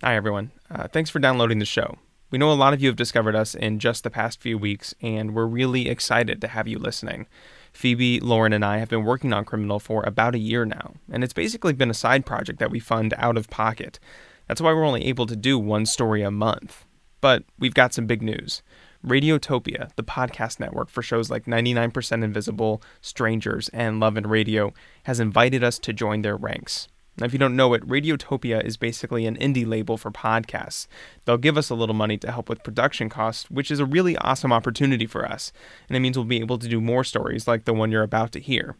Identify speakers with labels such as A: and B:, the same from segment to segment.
A: Hi, everyone. Uh, thanks for downloading the show. We know a lot of you have discovered us in just the past few weeks, and we're really excited to have you listening. Phoebe, Lauren, and I have been working on Criminal for about a year now, and it's basically been a side project that we fund out of pocket. That's why we're only able to do one story a month. But we've got some big news. Radiotopia, the podcast network for shows like 99% Invisible, Strangers, and Love and Radio, has invited us to join their ranks. Now, if you don't know it, Radiotopia is basically an indie label for podcasts. They'll give us a little money to help with production costs, which is a really awesome opportunity for us, and it means we'll be able to do more stories like the one you're about to hear.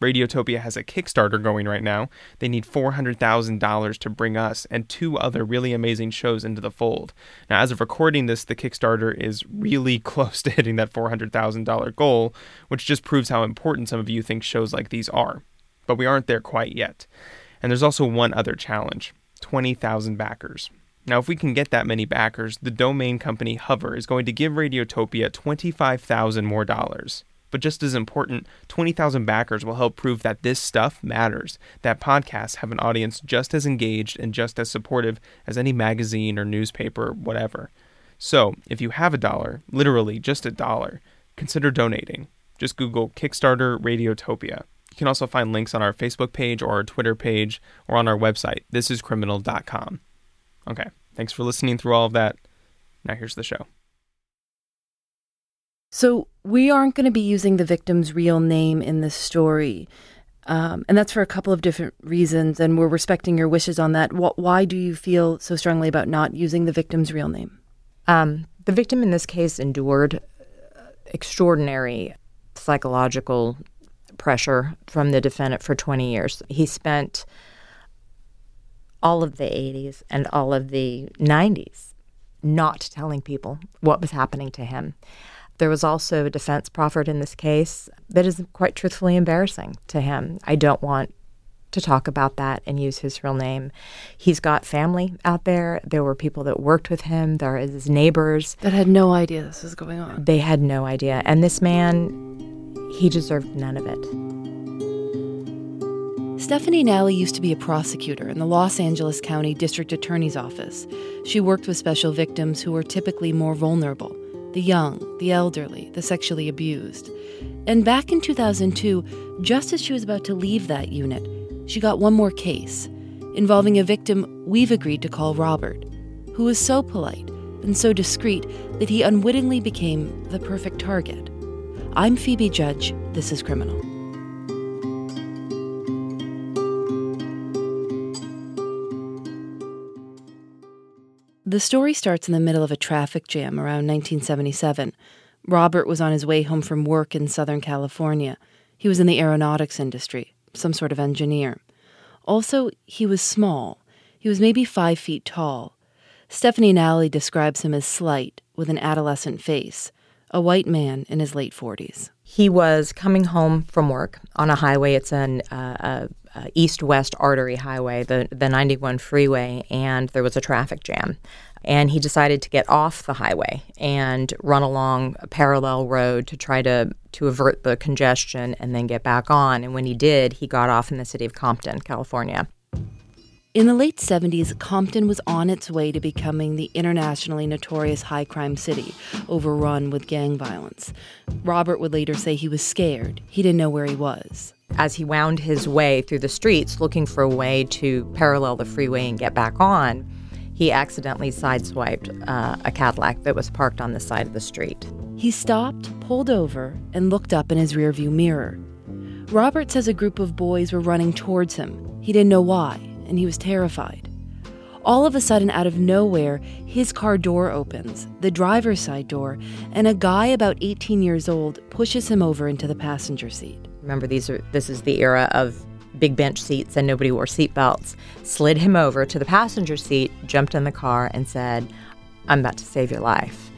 A: Radiotopia has a Kickstarter going right now. They need $400,000 to bring us and two other really amazing shows into the fold. Now, as of recording this, the Kickstarter is really close to hitting that $400,000 goal, which just proves how important some of you think shows like these are. But we aren't there quite yet. And there's also one other challenge 20,000 backers. Now, if we can get that many backers, the domain company Hover is going to give Radiotopia 25,000 more dollars. But just as important, 20,000 backers will help prove that this stuff matters, that podcasts have an audience just as engaged and just as supportive as any magazine or newspaper or whatever. So, if you have a dollar, literally just a dollar, consider donating. Just Google Kickstarter Radiotopia. You can also find links on our Facebook page or our Twitter page or on our website, thisiscriminal.com. Okay, thanks for listening through all of that. Now here's the show.
B: So, we aren't going to be using the victim's real name in this story. Um, and that's for a couple of different reasons, and we're respecting your wishes on that. Why do you feel so strongly about not using the victim's real name?
C: Um, the victim in this case endured extraordinary psychological pressure from the defendant for 20 years. He spent all of the 80s and all of the 90s not telling people what was happening to him. There was also a defense proffered in this case that is quite truthfully embarrassing to him. I don't want to talk about that and use his real name. He's got family out there. There were people that worked with him. There is his neighbors
B: that had no idea this was going on.
C: They had no idea. And this man, he deserved none of it.
B: Stephanie Nally used to be a prosecutor in the Los Angeles County District Attorney's Office. She worked with special victims who were typically more vulnerable the young, the elderly, the sexually abused. And back in 2002, just as she was about to leave that unit, she got one more case involving a victim we've agreed to call Robert, who was so polite and so discreet that he unwittingly became the perfect target. I'm Phoebe Judge. This is Criminal. The story starts in the middle of a traffic jam around 1977. Robert was on his way home from work in Southern California. He was in the aeronautics industry, some sort of engineer. Also, he was small. He was maybe five feet tall. Stephanie Nally describes him as slight, with an adolescent face, a white man in his late 40s.
C: He was coming home from work on a highway. It's an uh, east-west artery highway, the the 91 freeway, and there was a traffic jam. And he decided to get off the highway and run along a parallel road to try to to avert the congestion and then get back on. And when he did, he got off in the city of Compton, California.
B: In the late 70s, Compton was on its way to becoming the internationally notorious high crime city, overrun with gang violence. Robert would later say he was scared. He didn't know where he was.
C: As he wound his way through the streets looking for a way to parallel the freeway and get back on, he accidentally sideswiped uh, a Cadillac that was parked on the side of the street.
B: He stopped, pulled over, and looked up in his rearview mirror. Robert says a group of boys were running towards him. He didn't know why and he was terrified. All of a sudden, out of nowhere, his car door opens, the driver's side door, and a guy about 18 years old pushes him over into the passenger seat.
C: Remember, these are this is the era of big bench seats and nobody wore seatbelts. Slid him over to the passenger seat, jumped in the car, and said, "I'm about to save your life."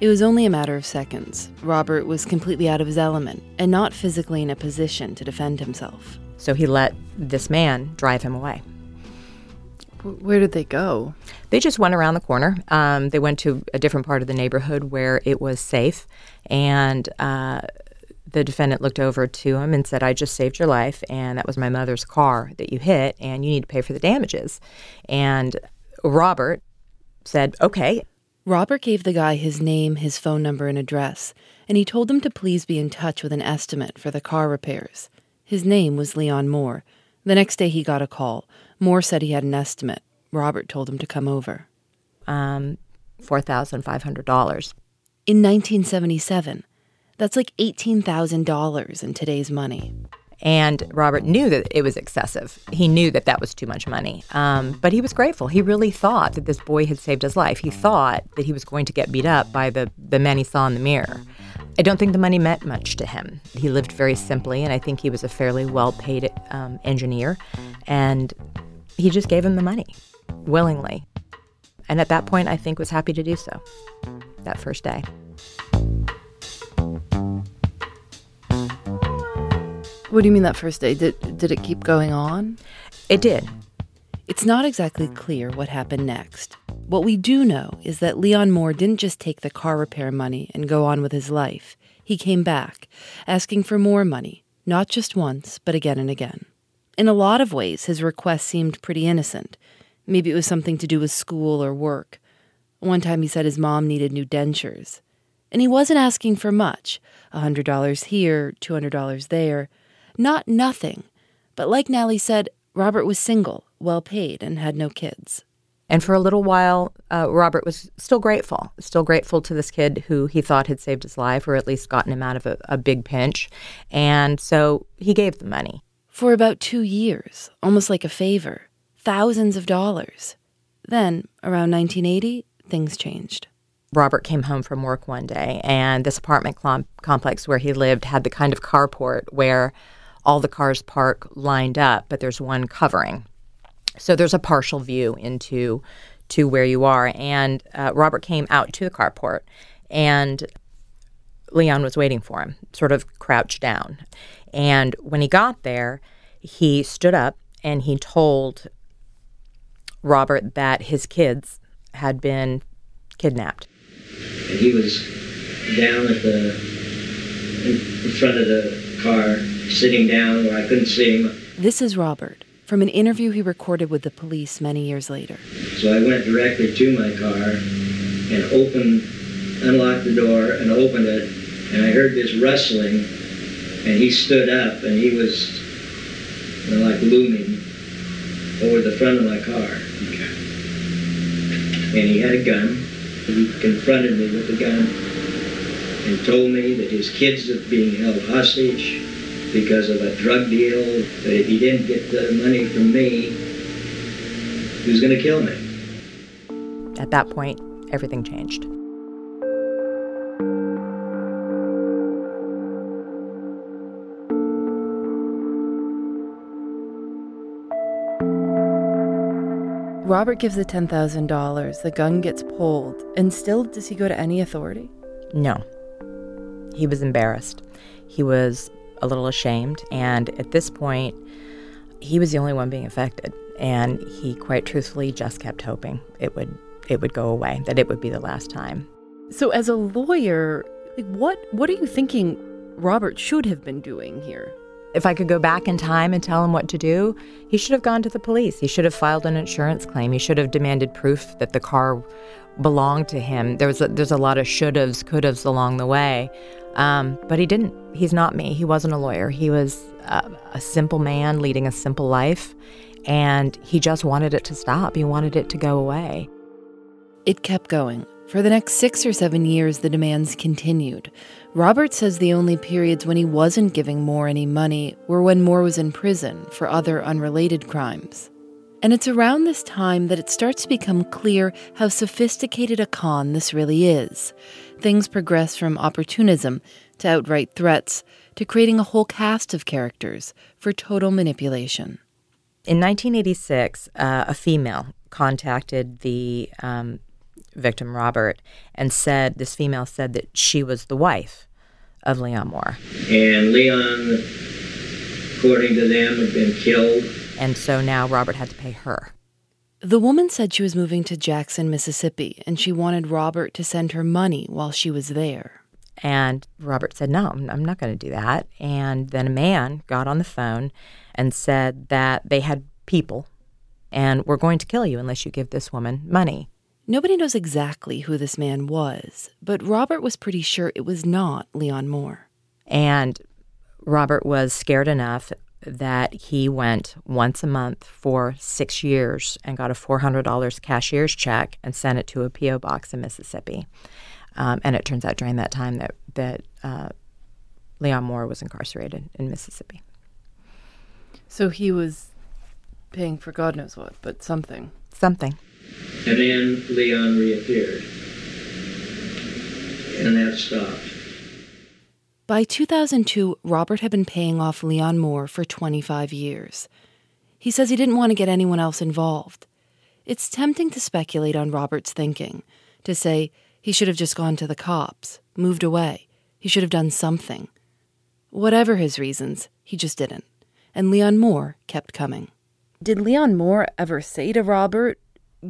B: It was only a matter of seconds. Robert was completely out of his element and not physically in a position to defend himself.
C: So he let this man drive him away.
B: Where did they go?
C: They just went around the corner. Um, they went to a different part of the neighborhood where it was safe. And uh, the defendant looked over to him and said, I just saved your life, and that was my mother's car that you hit, and you need to pay for the damages. And Robert said, okay.
B: Robert gave the guy his name, his phone number, and address, and he told him to please be in touch with an estimate for the car repairs. His name was Leon Moore. The next day he got a call. Moore said he had an estimate. Robert told him to come over.
C: Um, $4,500.
B: In 1977, that's like $18,000 in today's money.
C: And Robert knew that it was excessive. He knew that that was too much money. Um, but he was grateful. He really thought that this boy had saved his life. He thought that he was going to get beat up by the, the man he saw in the mirror. I don't think the money meant much to him. He lived very simply, and I think he was a fairly well paid um, engineer. And he just gave him the money willingly. And at that point, I think was happy to do so that first day.
B: What do you mean that first day? Did, did it keep going on?
C: It did.
B: It's not exactly clear what happened next. What we do know is that Leon Moore didn't just take the car repair money and go on with his life. He came back, asking for more money, not just once, but again and again. In a lot of ways, his request seemed pretty innocent. Maybe it was something to do with school or work. One time he said his mom needed new dentures. And he wasn't asking for much a $100 here, $200 there. Not nothing. But like Nally said, Robert was single, well paid, and had no kids.
C: And for a little while, uh, Robert was still grateful, still grateful to this kid who he thought had saved his life or at least gotten him out of a, a big pinch. And so he gave the money.
B: For about two years, almost like a favor, thousands of dollars. Then, around 1980, things changed.
C: Robert came home from work one day, and this apartment clom- complex where he lived had the kind of carport where all the cars park lined up, but there's one covering. So there's a partial view into to where you are. And uh, Robert came out to the carport, and Leon was waiting for him, sort of crouched down. And when he got there, he stood up and he told Robert that his kids had been kidnapped.
D: And he was down at the in front of the car, sitting down where I couldn't see him.
B: This is Robert from an interview he recorded with the police many years later.
D: So I went directly to my car and opened, unlocked the door and opened it, and I heard this rustling, and he stood up and he was you know, like looming over the front of my car. And he had a gun. He confronted me with the gun and told me that his kids are being held hostage because of a drug deal, that if he didn't get the money from me, he was going to kill me.
C: At that point, everything changed.
B: Robert gives the $10,000, the gun gets pulled, and still does he go to any authority?
C: No. He was embarrassed. He was a little ashamed, and at this point, he was the only one being affected. And he quite truthfully just kept hoping it would it would go away, that it would be the last time.
B: So as a lawyer, what what are you thinking Robert should have been doing here?
C: If I could go back in time and tell him what to do, he should have gone to the police. He should have filed an insurance claim. He should have demanded proof that the car belonged to him. There was a, there's a lot of should haves, could haves along the way, um, but he didn't. He's not me. He wasn't a lawyer. He was a, a simple man leading a simple life, and he just wanted it to stop. He wanted it to go away.
B: It kept going. For the next six or seven years, the demands continued. Robert says the only periods when he wasn't giving Moore any money were when Moore was in prison for other unrelated crimes. And it's around this time that it starts to become clear how sophisticated a con this really is. Things progress from opportunism to outright threats to creating a whole cast of characters for total manipulation.
C: In 1986, uh, a female contacted the um, victim, Robert, and said this female said that she was the wife of Leon Moore.
D: And Leon, according to them, had been killed.
C: And so now Robert had to pay her.
B: The woman said she was moving to Jackson, Mississippi, and she wanted Robert to send her money while she was there.
C: And Robert said, No, I'm not going to do that. And then a man got on the phone and said that they had people and we're going to kill you unless you give this woman money.
B: Nobody knows exactly who this man was, but Robert was pretty sure it was not Leon Moore.
C: And Robert was scared enough that he went once a month for six years and got a $400 cashier's check and sent it to a P.O. box in Mississippi. Um, and it turns out during that time that, that uh, Leon Moore was incarcerated in Mississippi.
B: So he was paying for God knows what, but something.
C: Something.
D: And then Leon reappeared. And that stopped.
B: By 2002, Robert had been paying off Leon Moore for 25 years. He says he didn't want to get anyone else involved. It's tempting to speculate on Robert's thinking, to say he should have just gone to the cops, moved away. He should have done something. Whatever his reasons, he just didn't. And Leon Moore kept coming. Did Leon Moore ever say to Robert,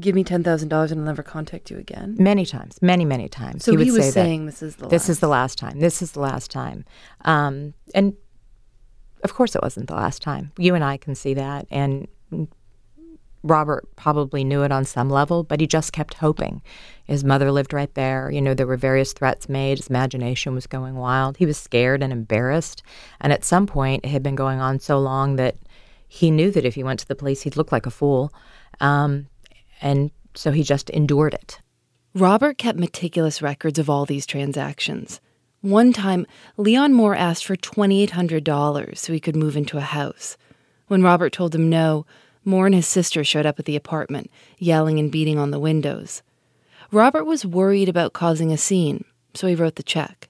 B: give me ten thousand dollars and I'll never contact you again?
C: Many times, many, many times.
B: So
C: he, would
B: he was
C: say
B: saying this is the
C: this
B: last.
C: is the last time. This is the last time. Um, and of course, it wasn't the last time. You and I can see that, and Robert probably knew it on some level, but he just kept hoping. His mother lived right there. You know, there were various threats made. His imagination was going wild. He was scared and embarrassed. And at some point, it had been going on so long that he knew that if he went to the police, he'd look like a fool. Um, and so he just endured it.
B: Robert kept meticulous records of all these transactions. One time, Leon Moore asked for $2,800 so he could move into a house. When Robert told him no, Moore and his sister showed up at the apartment, yelling and beating on the windows. Robert was worried about causing a scene, so he wrote the check.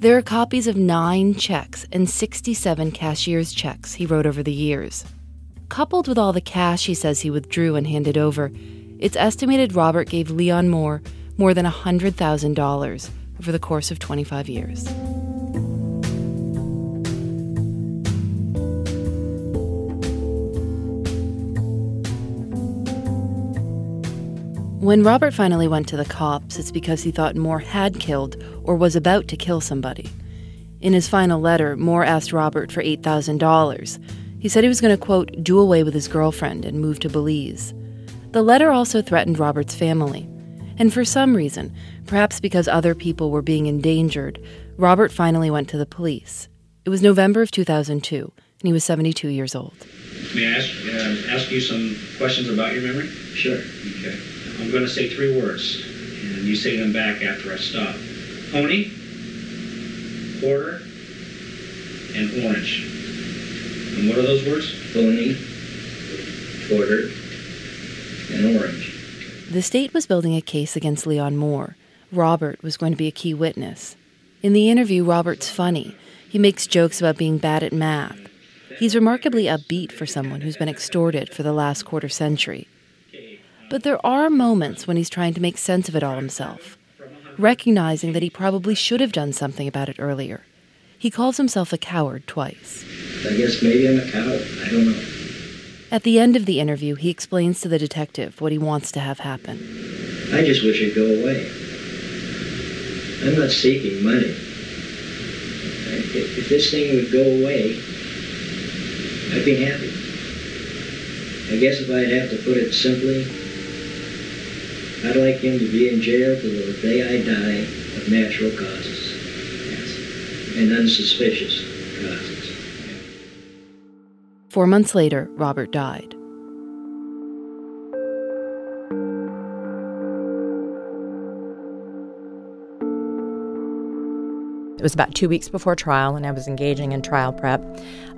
B: There are copies of nine checks and 67 cashier's checks he wrote over the years. Coupled with all the cash he says he withdrew and handed over, it's estimated Robert gave Leon Moore more than $100,000 over the course of 25 years. When Robert finally went to the cops, it's because he thought Moore had killed or was about to kill somebody. In his final letter, Moore asked Robert for $8,000. He said he was going to, quote, do away with his girlfriend and move to Belize. The letter also threatened Robert's family. And for some reason, perhaps because other people were being endangered, Robert finally went to the police. It was November of 2002, and he was 72 years old.
E: May I ask, uh, ask you some questions about your memory?
D: Sure.
E: Okay. I'm going to say three words, and you say them back after I stop. Pony, quarter, and orange. And what are those words?
D: Pony, quarter, and orange.
B: The state was building a case against Leon Moore. Robert was going to be a key witness. In the interview, Robert's funny. He makes jokes about being bad at math. He's remarkably upbeat for someone who's been extorted for the last quarter century. But there are moments when he's trying to make sense of it all himself, recognizing that he probably should have done something about it earlier. He calls himself a coward twice.
D: I guess maybe I'm a coward. I don't know.
B: At the end of the interview, he explains to the detective what he wants to have happen.
D: I just wish it'd go away. I'm not seeking money. If, if this thing would go away, I'd be happy. I guess if I'd have to put it simply, I'd like him to be in jail till the day I die of natural causes. Yes. And unsuspicious causes.
B: Four months later, Robert died.
C: It was about two weeks before trial, and I was engaging in trial prep,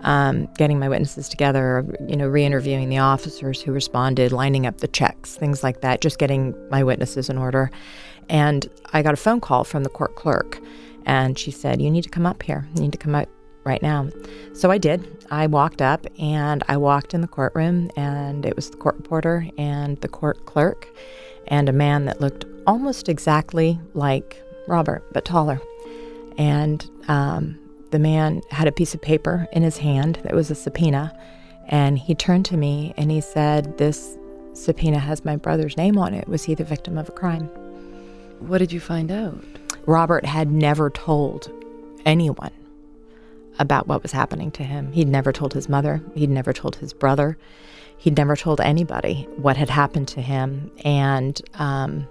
C: um, getting my witnesses together, you know, re-interviewing the officers who responded, lining up the checks, things like that, just getting my witnesses in order. And I got a phone call from the court clerk, and she said, "You need to come up here. You need to come up right now." So I did. I walked up, and I walked in the courtroom, and it was the court reporter and the court clerk, and a man that looked almost exactly like Robert, but taller. And um, the man had a piece of paper in his hand that was a subpoena. And he turned to me and he said, This subpoena has my brother's name on it. Was he the victim of a crime?
B: What did you find out?
C: Robert had never told anyone about what was happening to him. He'd never told his mother, he'd never told his brother. He'd never told anybody what had happened to him, and um,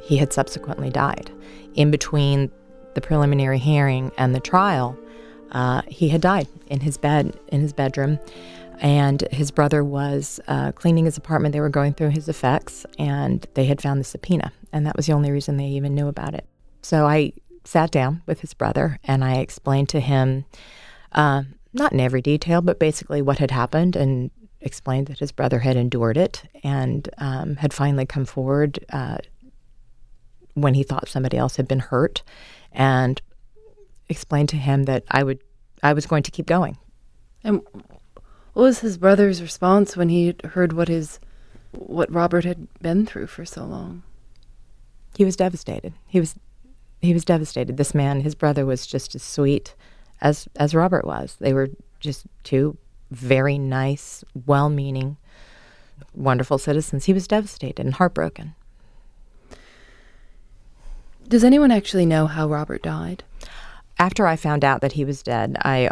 C: he had subsequently died. In between the preliminary hearing and the trial, uh, he had died in his bed in his bedroom, and his brother was uh, cleaning his apartment. They were going through his effects, and they had found the subpoena, and that was the only reason they even knew about it. So I sat down with his brother and I explained to him, uh, not in every detail, but basically what had happened, and explained that his brother had endured it and um, had finally come forward uh, when he thought somebody else had been hurt, and explained to him that I would I was going to keep going.
B: And what was his brother's response when he heard what his what Robert had been through for so long?
C: He was devastated. He was he was devastated. This man, his brother, was just as sweet as as Robert was. They were just two very nice, well-meaning, wonderful citizens. He was devastated and heartbroken.
B: Does anyone actually know how Robert died?
C: After I found out that he was dead, I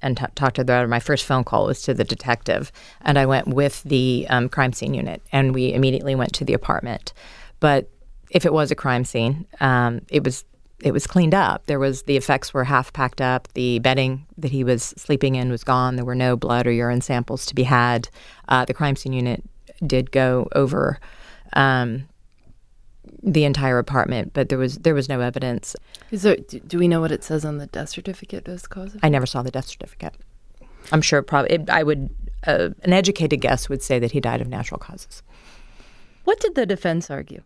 C: and t- talked to the my first phone call was to the detective, and I went with the um, crime scene unit, and we immediately went to the apartment. But if it was a crime scene, um, it was it was cleaned up. There was the effects were half packed up. The bedding that he was sleeping in was gone. There were no blood or urine samples to be had. Uh, the crime scene unit did go over um, the entire apartment, but there was there was no evidence.
B: Is there? Do we know what it says on the death certificate as cause?
C: I never saw the death certificate. I'm sure probably it, I would. Uh, an educated guess would say that he died of natural causes.
B: What did the defense argue?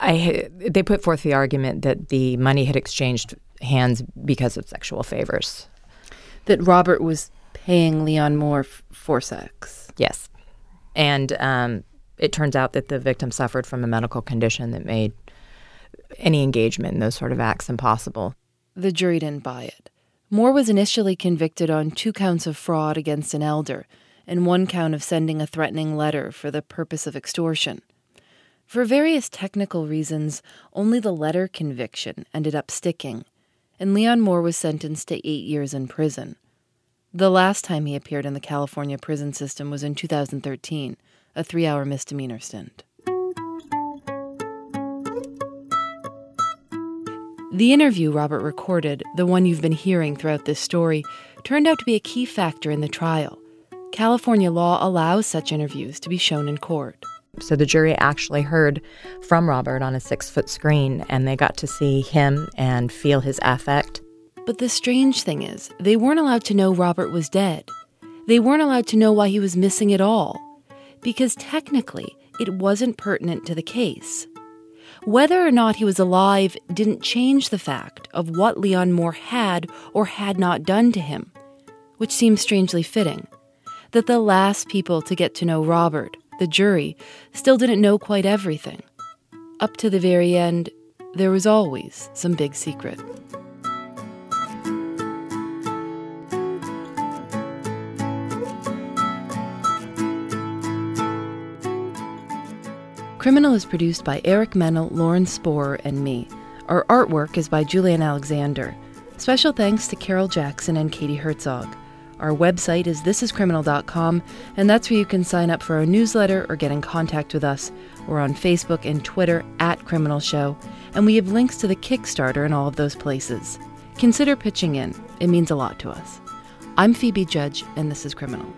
C: I they put forth the argument that the money had exchanged hands because of sexual favors.
B: That Robert was paying Leon Moore f- for sex.
C: Yes, and um, it turns out that the victim suffered from a medical condition that made any engagement in those sort of acts impossible.
B: The jury didn't buy it. Moore was initially convicted on two counts of fraud against an elder and one count of sending a threatening letter for the purpose of extortion. For various technical reasons, only the letter conviction ended up sticking, and Leon Moore was sentenced to eight years in prison. The last time he appeared in the California prison system was in 2013, a three hour misdemeanor stint. The interview Robert recorded, the one you've been hearing throughout this story, turned out to be a key factor in the trial. California law allows such interviews to be shown in court.
C: So the jury actually heard from Robert on a six foot screen, and they got to see him and feel his affect.
B: But the strange thing is, they weren't allowed to know Robert was dead. They weren't allowed to know why he was missing at all, because technically it wasn't pertinent to the case. Whether or not he was alive didn't change the fact of what Leon Moore had or had not done to him, which seems strangely fitting. That the last people to get to know Robert the jury, still didn't know quite everything. Up to the very end, there was always some big secret. Criminal is produced by Eric Mennel, Lauren Spohrer, and me. Our artwork is by Julian Alexander. Special thanks to Carol Jackson and Katie Herzog. Our website is thisiscriminal.com, and that's where you can sign up for our newsletter or get in contact with us. We're on Facebook and Twitter at Criminal Show, and we have links to the Kickstarter in all of those places. Consider pitching in, it means a lot to us. I'm Phoebe Judge, and this is Criminal.